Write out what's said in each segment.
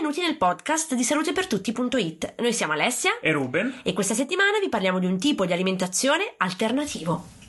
Benvenuti nel podcast di salutepertutti.it. Noi siamo Alessia e Ruben e questa settimana vi parliamo di un tipo di alimentazione alternativo.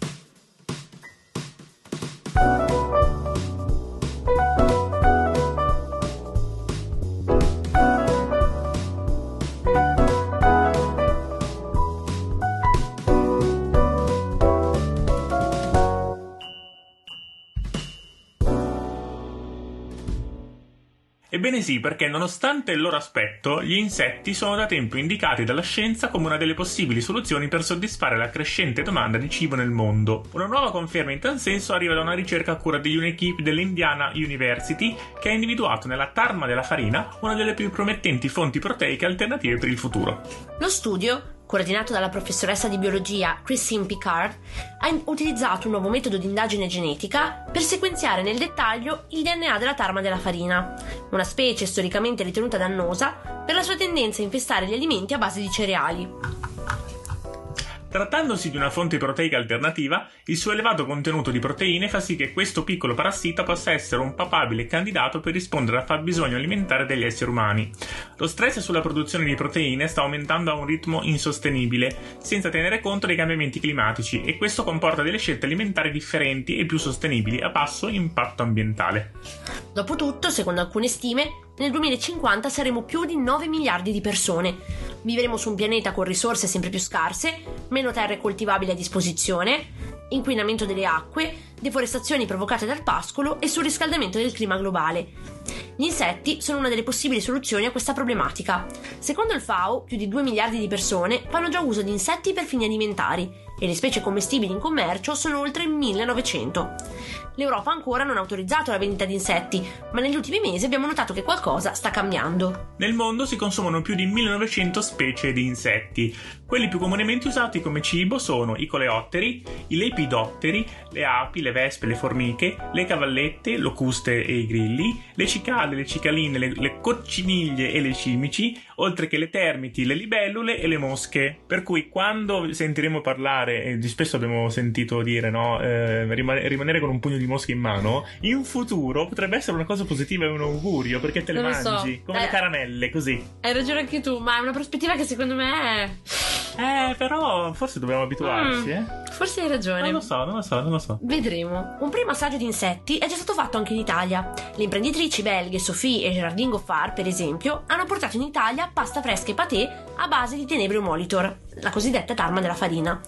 Ebbene sì, perché nonostante il loro aspetto, gli insetti sono da tempo indicati dalla scienza come una delle possibili soluzioni per soddisfare la crescente domanda di cibo nel mondo. Una nuova conferma in tal senso arriva da una ricerca a cura di un'equipe dell'Indiana University che ha individuato nella tarma della farina una delle più promettenti fonti proteiche alternative per il futuro. Lo studio coordinato dalla professoressa di biologia Christine Picard, ha utilizzato un nuovo metodo di indagine genetica per sequenziare nel dettaglio il DNA della tarma della farina, una specie storicamente ritenuta dannosa per la sua tendenza a infestare gli alimenti a base di cereali. Trattandosi di una fonte proteica alternativa, il suo elevato contenuto di proteine fa sì che questo piccolo parassita possa essere un papabile candidato per rispondere al fabbisogno alimentare degli esseri umani. Lo stress sulla produzione di proteine sta aumentando a un ritmo insostenibile, senza tenere conto dei cambiamenti climatici, e questo comporta delle scelte alimentari differenti e più sostenibili a basso impatto ambientale. Dopotutto, secondo alcune stime, nel 2050 saremo più di 9 miliardi di persone. Vivremo su un pianeta con risorse sempre più scarse, meno terre coltivabili a disposizione, inquinamento delle acque, deforestazioni provocate dal pascolo e surriscaldamento del clima globale. Gli insetti sono una delle possibili soluzioni a questa problematica. Secondo il FAO, più di 2 miliardi di persone fanno già uso di insetti per fini alimentari e le specie commestibili in commercio sono oltre 1900. L'Europa ancora non ha autorizzato la vendita di insetti, ma negli ultimi mesi abbiamo notato che qualcosa sta cambiando. Nel mondo si consumano più di 1900 specie di insetti. Quelli più comunemente usati come cibo sono i coleotteri, i lepidotteri, le api, le vespe, le formiche, le cavallette, locuste e i grilli, le cicale, le cicaline, le, le cocciniglie e le cimici, oltre che le termiti, le libellule e le mosche. Per cui quando sentiremo parlare, e spesso abbiamo sentito dire, no, eh, rimanere con un pugno di mosche in mano, in futuro potrebbe essere una cosa positiva e un augurio perché te le non mangi so. come eh, le caramelle, così. Hai ragione anche tu, ma è una prospettiva che secondo me è. Eh, però forse dobbiamo abituarci, mm, eh. Forse hai ragione. Non lo so, non lo so, non lo so. Vedremo. Un primo assaggio di insetti è già stato fatto anche in Italia. Le imprenditrici belghe Sophie e Gerardine Goffard, per esempio, hanno portato in Italia pasta fresca e patè a base di Tenebrio Molitor, la cosiddetta tarma della farina.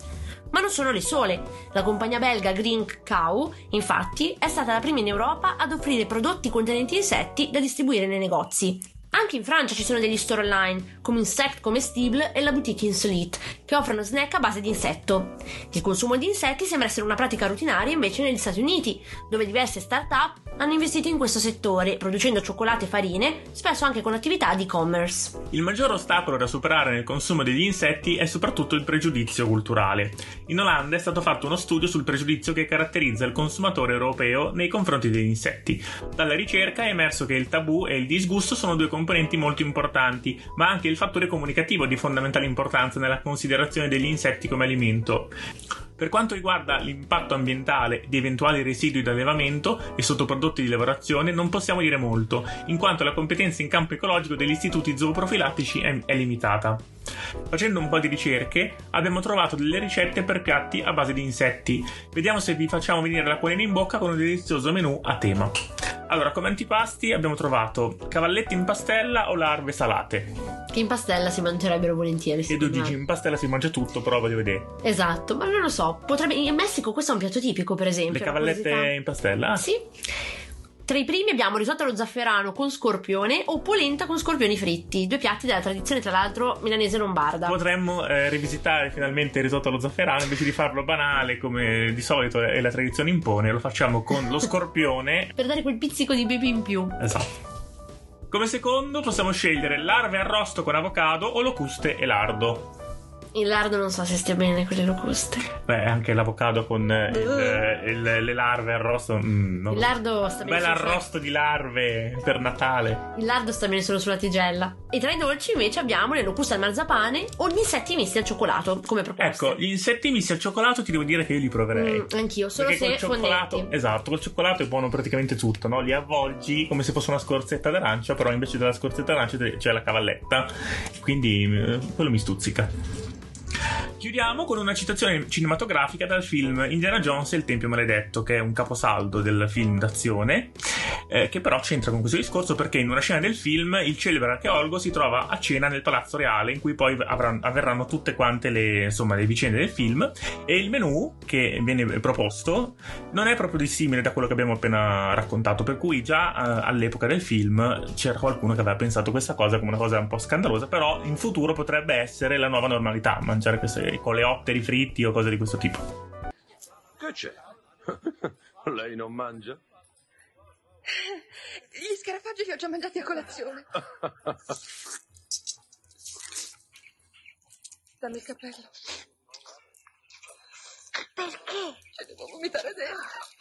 Ma non sono le sole. La compagnia belga Green Cow, infatti, è stata la prima in Europa ad offrire prodotti contenenti insetti da distribuire nei negozi. Anche in Francia ci sono degli store online, come Insect Comestible e la boutique Insolite, che offrono snack a base di insetto. Il consumo di insetti sembra essere una pratica rutinaria invece negli Stati Uniti, dove diverse start-up hanno investito in questo settore, producendo cioccolate e farine, spesso anche con attività di e-commerce. Il maggior ostacolo da superare nel consumo degli insetti è soprattutto il pregiudizio culturale. In Olanda è stato fatto uno studio sul pregiudizio che caratterizza il consumatore europeo nei confronti degli insetti. Dalla ricerca è emerso che il tabù e il disgusto sono due componenti molto importanti, ma anche il fattore comunicativo è di fondamentale importanza nella considerazione degli insetti come alimento. Per quanto riguarda l'impatto ambientale di eventuali residui d'allevamento e sottoprodotti di lavorazione, non possiamo dire molto, in quanto la competenza in campo ecologico degli istituti zooprofilattici è, è limitata. Facendo un po' di ricerche, abbiamo trovato delle ricette per piatti a base di insetti. Vediamo se vi facciamo venire la l'acquolina in bocca con un delizioso menù a tema. Allora, come antipasti abbiamo trovato cavalletti in pastella o larve salate. Che in pastella si mangerebbero volentieri. E tu dici in pastella si mangia tutto, però voglio vedere. Esatto, ma non lo so. Potrebbe... In Messico questo è un piatto tipico, per esempio. Le cavallette in pastella? Sì. Tra i primi abbiamo risotto allo zafferano con scorpione o polenta con scorpioni fritti, due piatti della tradizione tra l'altro milanese lombarda. Potremmo eh, rivisitare finalmente il risotto allo zafferano invece di farlo banale come di solito e la tradizione impone, lo facciamo con lo scorpione per dare quel pizzico di baby in più. Esatto. Come secondo possiamo scegliere larve arrosto con avocado o locuste e lardo. Il lardo non so se stia bene con le locuste. Beh, anche l'avocado con eh, il, eh, il, le larve arrosto. Mm, il lardo sta bene. Bel arrosto di larve per Natale. Il lardo sta bene solo sulla tigella. E tra i dolci invece abbiamo le locuste al marzapane o gli insetti misti al cioccolato, come proposte. Ecco, gli insetti misti al cioccolato ti devo dire che io li proverei. Mm, anch'io, solo Perché se col cioccolato, fondenti. esatto, col cioccolato è buono praticamente tutto, no? Li avvolgi come se fosse una scorzetta d'arancia, però invece della scorzetta d'arancia c'è la cavalletta. Quindi eh, quello mi stuzzica. Chiudiamo con una citazione cinematografica dal film Indiana Jones e il Tempio Maledetto, che è un caposaldo del film d'azione, eh, che però c'entra con questo discorso perché in una scena del film il celebre archeologo si trova a cena nel palazzo reale in cui poi avranno, avverranno tutte quante le, insomma, le vicende del film e il menù che viene proposto non è proprio dissimile da quello che abbiamo appena raccontato, per cui già eh, all'epoca del film c'era qualcuno che aveva pensato questa cosa come una cosa un po' scandalosa, però in futuro potrebbe essere la nuova normalità, mangiare queste coleotteri fritti o cose di questo tipo. Che c'è? Lei non mangia? Gli scarafaggi li ho già mangiati a colazione. Dammi il cappello. Perché? Ci devo vomitare dentro.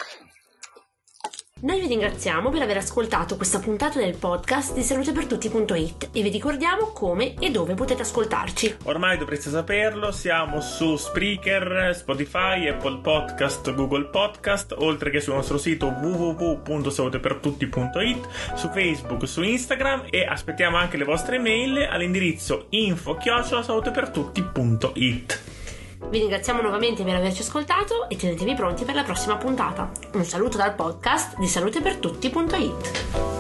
Noi vi ringraziamo per aver ascoltato questa puntata del podcast di salutepertutti.it e vi ricordiamo come e dove potete ascoltarci. Ormai dovreste saperlo, siamo su Spreaker, Spotify, Apple Podcast, Google Podcast, oltre che sul nostro sito www.salutepertutti.it, su Facebook, su Instagram e aspettiamo anche le vostre mail all'indirizzo info-salutepertutti.it. Vi ringraziamo nuovamente per averci ascoltato e tenetevi pronti per la prossima puntata. Un saluto dal podcast di salutepertutti.it.